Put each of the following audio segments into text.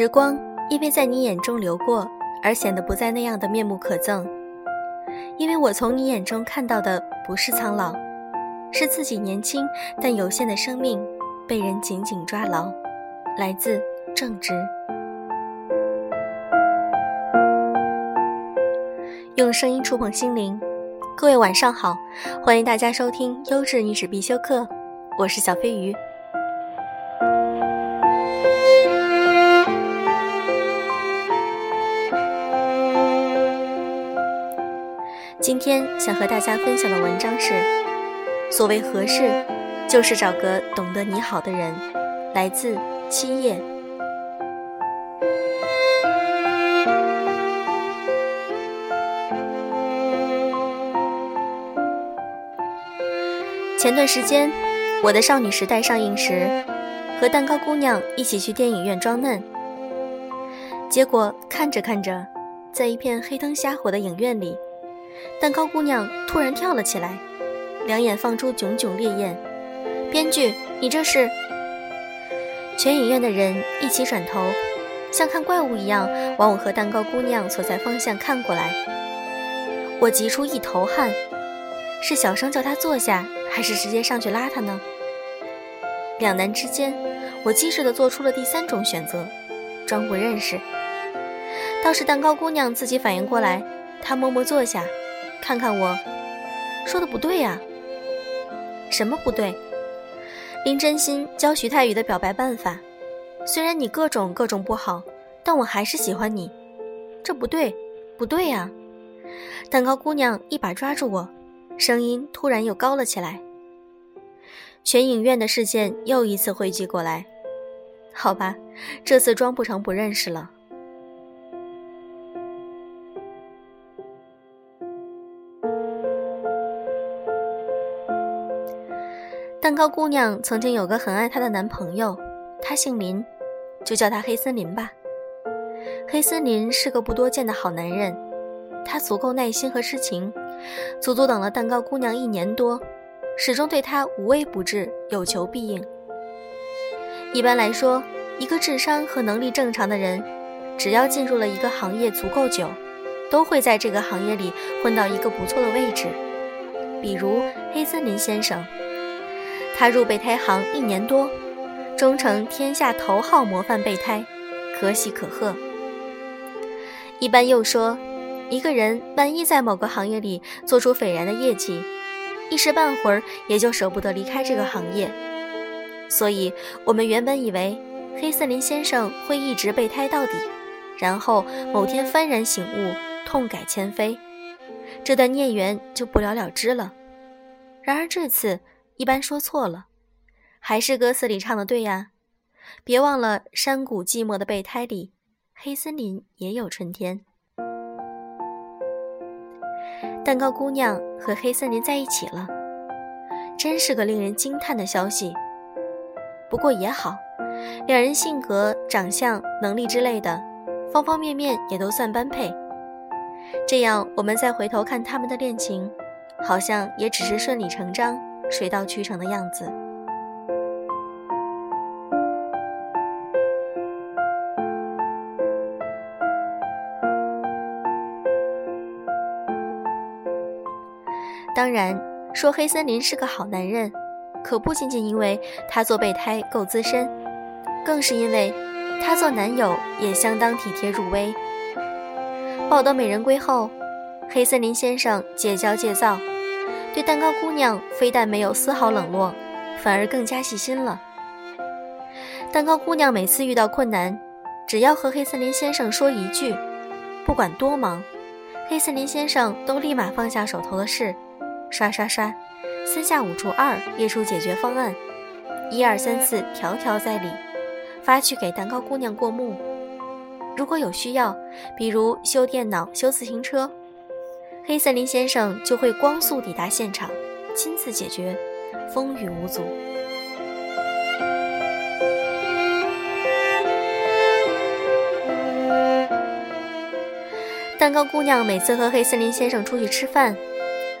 时光因为在你眼中流过，而显得不再那样的面目可憎。因为我从你眼中看到的不是苍老，是自己年轻但有限的生命被人紧紧抓牢。来自正直，用声音触碰心灵。各位晚上好，欢迎大家收听优质女子必修课，我是小飞鱼。今天想和大家分享的文章是：所谓合适，就是找个懂得你好的人。来自七叶。前段时间，我的少女时代上映时，和蛋糕姑娘一起去电影院装嫩，结果看着看着，在一片黑灯瞎火的影院里。蛋糕姑娘突然跳了起来，两眼放出炯炯烈焰。编剧，你这是？全影院的人一起转头，像看怪物一样往我和蛋糕姑娘所在方向看过来。我急出一头汗，是小声叫她坐下，还是直接上去拉她呢？两难之间，我机智地做出了第三种选择，装不认识。倒是蛋糕姑娘自己反应过来，她默默坐下。看看我，说的不对呀。什么不对？林真心教徐太宇的表白办法。虽然你各种各种不好，但我还是喜欢你。这不对，不对呀！蛋糕姑娘一把抓住我，声音突然又高了起来。全影院的事件又一次汇集过来。好吧，这次装不成不认识了。糕姑娘曾经有个很爱她的男朋友，他姓林，就叫他黑森林吧。黑森林是个不多见的好男人，他足够耐心和痴情，足足等了蛋糕姑娘一年多，始终对她无微不至，有求必应。一般来说，一个智商和能力正常的人，只要进入了一个行业足够久，都会在这个行业里混到一个不错的位置。比如黑森林先生。他入备胎行一年多，终成天下头号模范备胎，可喜可贺。一般又说，一个人万一在某个行业里做出斐然的业绩，一时半会儿也就舍不得离开这个行业。所以，我们原本以为黑森林先生会一直备胎到底，然后某天幡然醒悟，痛改前非，这段孽缘就不了了之了。然而这次。一般说错了，还是歌词里唱的对呀！别忘了，山谷寂寞的备胎里，黑森林也有春天。蛋糕姑娘和黑森林在一起了，真是个令人惊叹的消息。不过也好，两人性格、长相、能力之类的，方方面面也都算般配。这样，我们再回头看他们的恋情，好像也只是顺理成章。水到渠成的样子。当然，说黑森林是个好男人，可不仅仅因为他做备胎够资深，更是因为他做男友也相当体贴入微。抱得美人归后，黑森林先生戒骄戒躁。对蛋糕姑娘非但没有丝毫冷落，反而更加细心了。蛋糕姑娘每次遇到困难，只要和黑森林先生说一句，不管多忙，黑森林先生都立马放下手头的事，刷刷刷，三下五除二列出解决方案，一二三四条条在理，发去给蛋糕姑娘过目。如果有需要，比如修电脑、修自行车。黑森林先生就会光速抵达现场，亲自解决，风雨无阻。蛋糕姑娘每次和黑森林先生出去吃饭，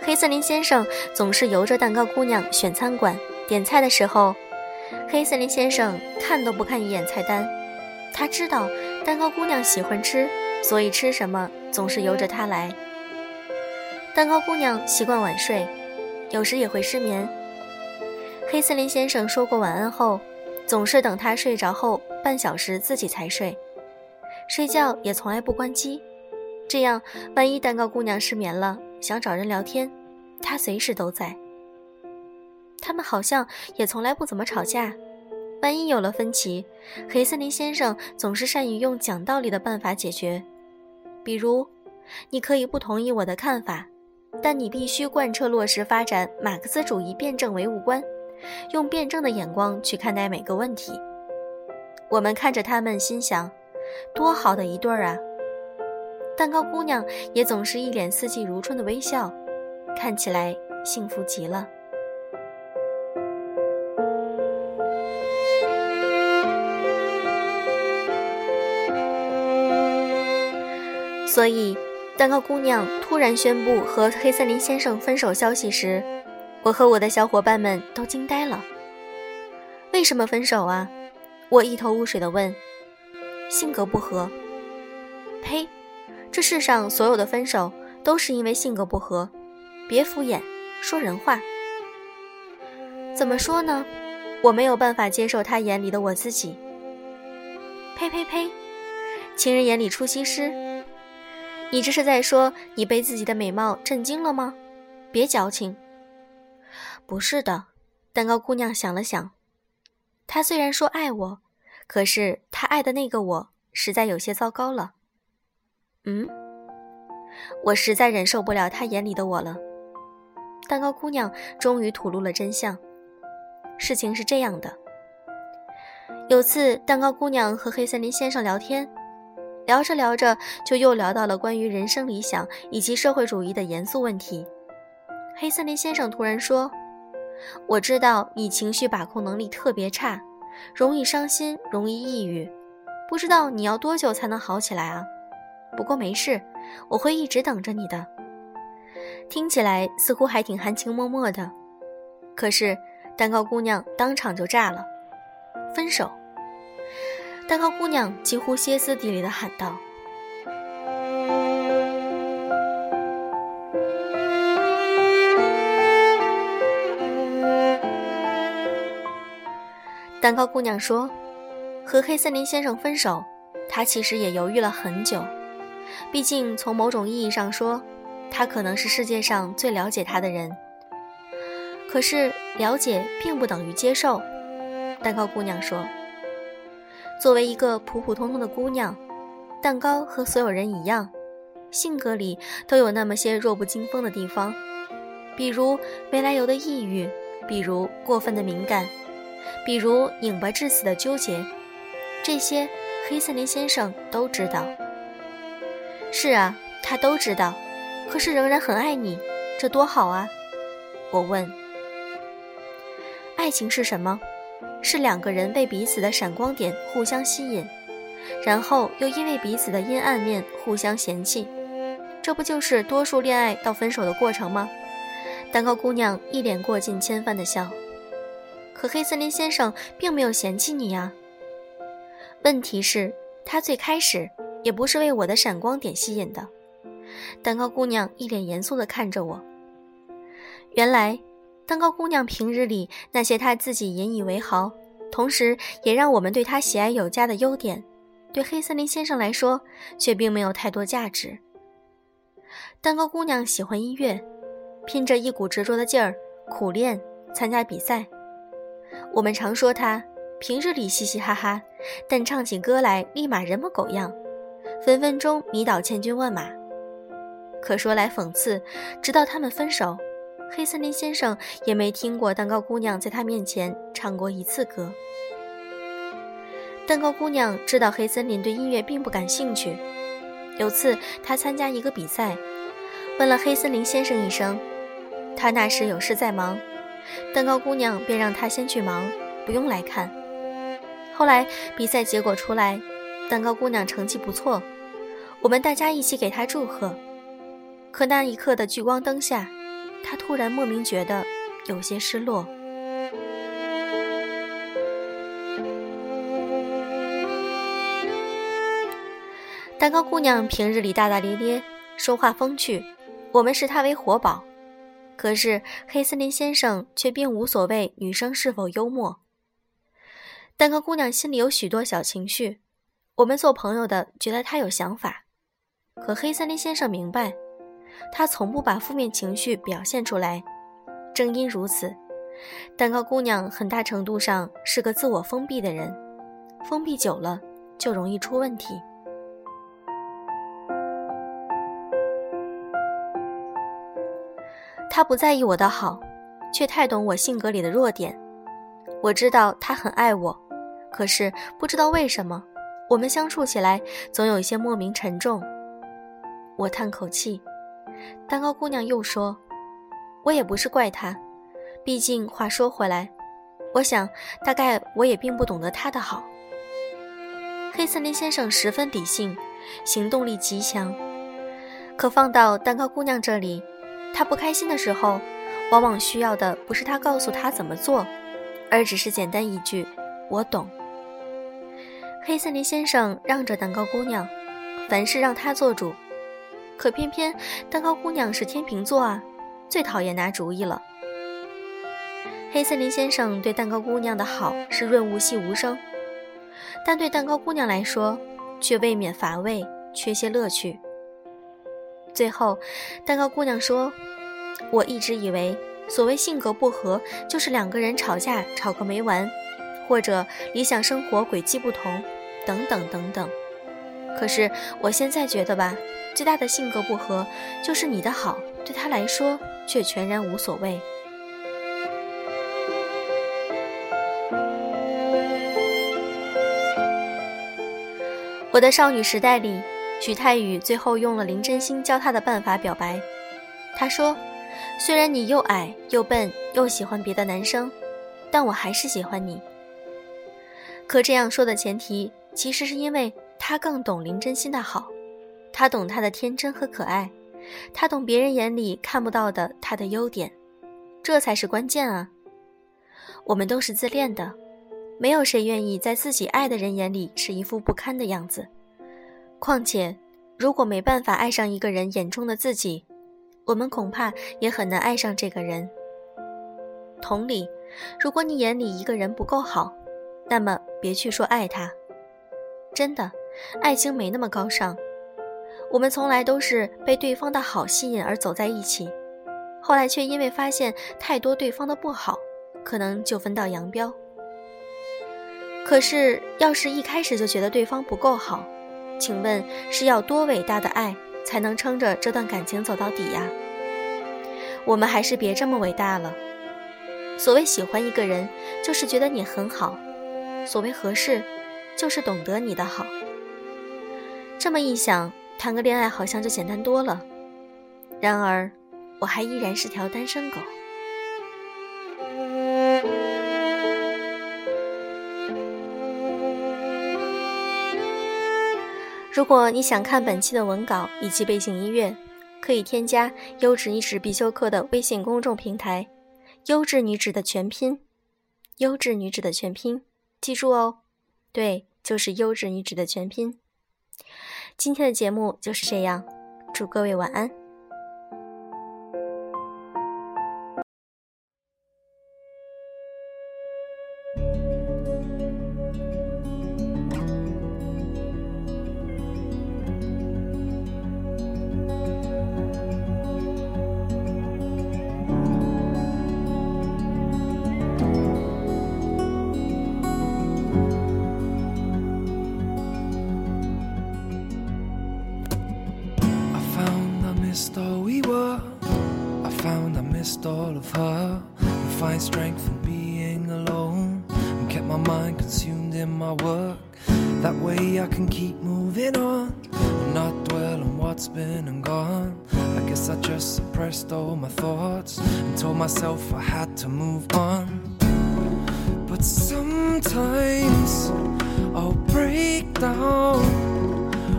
黑森林先生总是由着蛋糕姑娘选餐馆、点菜的时候，黑森林先生看都不看一眼菜单，他知道蛋糕姑娘喜欢吃，所以吃什么总是由着她来。蛋糕姑娘习惯晚睡，有时也会失眠。黑森林先生说过晚安后，总是等她睡着后半小时自己才睡，睡觉也从来不关机。这样，万一蛋糕姑娘失眠了，想找人聊天，他随时都在。他们好像也从来不怎么吵架。万一有了分歧，黑森林先生总是善于用讲道理的办法解决。比如，你可以不同意我的看法，但你必须贯彻落实发展马克思主义辩证唯物观，用辩证的眼光去看待每个问题。我们看着他们，心想：多好的一对儿啊！蛋糕姑娘也总是一脸四季如春的微笑，看起来幸福极了。所以，蛋糕姑娘突然宣布和黑森林先生分手消息时，我和我的小伙伴们都惊呆了。为什么分手啊？我一头雾水地问。性格不合。呸！这世上所有的分手都是因为性格不合。别敷衍，说人话。怎么说呢？我没有办法接受他眼里的我自己。呸呸呸！情人眼里出西施。你这是在说你被自己的美貌震惊了吗？别矫情。不是的，蛋糕姑娘想了想，她虽然说爱我，可是她爱的那个我实在有些糟糕了。嗯，我实在忍受不了她眼里的我了。蛋糕姑娘终于吐露了真相。事情是这样的，有次蛋糕姑娘和黑森林先生聊天。聊着聊着，就又聊到了关于人生理想以及社会主义的严肃问题。黑森林先生突然说：“我知道你情绪把控能力特别差，容易伤心，容易抑郁。不知道你要多久才能好起来啊？不过没事，我会一直等着你的。”听起来似乎还挺含情脉脉的，可是蛋糕姑娘当场就炸了，分手。蛋糕姑娘几乎歇斯底里地喊道：“蛋糕姑娘说，和黑森林先生分手，她其实也犹豫了很久。毕竟从某种意义上说，他可能是世界上最了解他的人。可是了解并不等于接受。”蛋糕姑娘说。作为一个普普通通的姑娘，蛋糕和所有人一样，性格里都有那么些弱不禁风的地方，比如没来由的抑郁，比如过分的敏感，比如拧巴致死的纠结。这些黑森林先生都知道。是啊，他都知道，可是仍然很爱你，这多好啊！我问。爱情是什么？是两个人被彼此的闪光点互相吸引，然后又因为彼此的阴暗面互相嫌弃，这不就是多数恋爱到分手的过程吗？蛋糕姑娘一脸过尽千帆的笑。可黑森林先生并没有嫌弃你呀。问题是，他最开始也不是为我的闪光点吸引的。蛋糕姑娘一脸严肃地看着我。原来。蛋糕姑娘平日里那些她自己引以为豪，同时也让我们对她喜爱有加的优点，对黑森林先生来说却并没有太多价值。蛋糕姑娘喜欢音乐，拼着一股执着的劲儿苦练参加比赛。我们常说她平日里嘻嘻哈哈，但唱起歌来立马人模狗样，分分钟迷倒千军万马。可说来讽刺，直到他们分手。黑森林先生也没听过蛋糕姑娘在他面前唱过一次歌。蛋糕姑娘知道黑森林对音乐并不感兴趣。有次她参加一个比赛，问了黑森林先生一声，他那时有事在忙，蛋糕姑娘便让他先去忙，不用来看。后来比赛结果出来，蛋糕姑娘成绩不错，我们大家一起给她祝贺。可那一刻的聚光灯下。他突然莫名觉得有些失落。蛋糕姑娘平日里大大咧咧，说话风趣，我们视她为活宝。可是黑森林先生却并无所谓女生是否幽默。蛋糕姑娘心里有许多小情绪，我们做朋友的觉得她有想法，可黑森林先生明白，她从不把负面情绪表现出来。正因如此，蛋糕姑娘很大程度上是个自我封闭的人，封闭久了就容易出问题。他不在意我的好，却太懂我性格里的弱点。我知道他很爱我，可是不知道为什么，我们相处起来总有一些莫名沉重。我叹口气，蛋糕姑娘又说：“我也不是怪他，毕竟话说回来，我想大概我也并不懂得他的好。”黑森林先生十分理性，行动力极强，可放到蛋糕姑娘这里。她不开心的时候，往往需要的不是他告诉她怎么做，而只是简单一句“我懂”。黑森林先生让着蛋糕姑娘，凡事让她做主，可偏偏蛋糕姑娘是天秤座啊，最讨厌拿主意了。黑森林先生对蛋糕姑娘的好是润物细无声，但对蛋糕姑娘来说，却未免乏味，缺些乐趣。最后，蛋糕姑娘说：“我一直以为，所谓性格不合，就是两个人吵架吵个没完，或者理想生活轨迹不同，等等等等。可是我现在觉得吧，最大的性格不合，就是你的好对他来说却全然无所谓。”我的少女时代里。许太宇最后用了林真心教他的办法表白。他说：“虽然你又矮又笨又喜欢别的男生，但我还是喜欢你。”可这样说的前提，其实是因为他更懂林真心的好，他懂他的天真和可爱，他懂别人眼里看不到的他的优点，这才是关键啊！我们都是自恋的，没有谁愿意在自己爱的人眼里是一副不堪的样子。况且，如果没办法爱上一个人眼中的自己，我们恐怕也很难爱上这个人。同理，如果你眼里一个人不够好，那么别去说爱他。真的，爱情没那么高尚。我们从来都是被对方的好吸引而走在一起，后来却因为发现太多对方的不好，可能就分道扬镳。可是，要是一开始就觉得对方不够好，请问是要多伟大的爱才能撑着这段感情走到底呀？我们还是别这么伟大了。所谓喜欢一个人，就是觉得你很好；所谓合适，就是懂得你的好。这么一想，谈个恋爱好像就简单多了。然而，我还依然是条单身狗。如果你想看本期的文稿以及背景音乐，可以添加“优质女子必修课”的微信公众平台“优质女子”的全拼，“优质女子”的全拼，记住哦，对，就是“优质女子”的全拼。今天的节目就是这样，祝各位晚安。That way i can keep moving on. And not dwell on what's been and gone. I guess i just suppressed all my thoughts and told myself i had to move on. But sometimes i'll break down.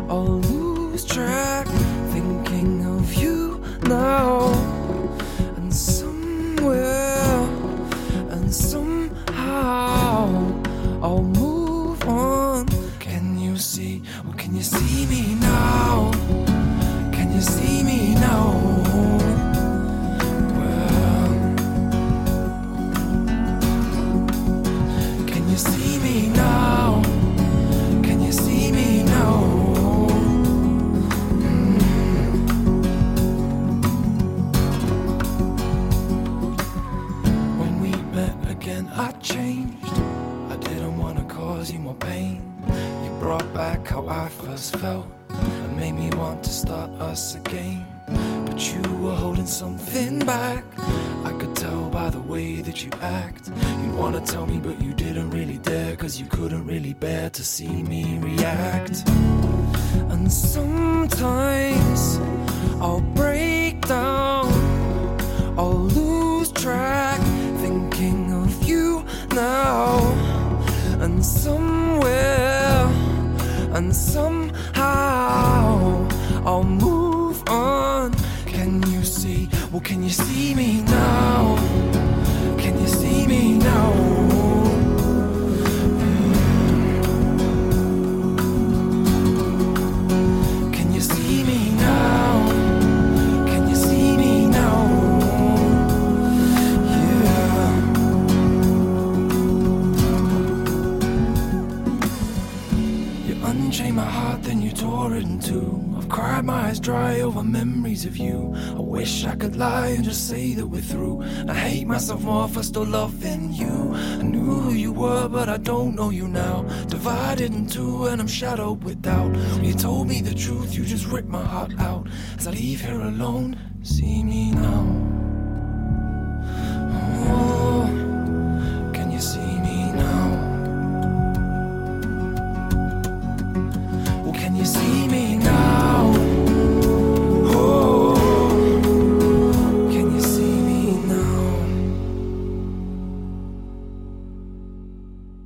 I'll lose track thinking of you now you see me now? Something back. I could tell by the way that you act. You wanna tell me, but you didn't really dare. Cause you couldn't really bear to see me react. And sometimes I'll break down, I'll lose track, thinking of you now. And somewhere, and somehow, I'll move can you see me just say that we're through. I hate myself more for still loving you. I knew who you were, but I don't know you now. Divided in two, and I'm shadowed with doubt. When you told me the truth, you just ripped my heart out. As I leave here alone, see me now. Oh.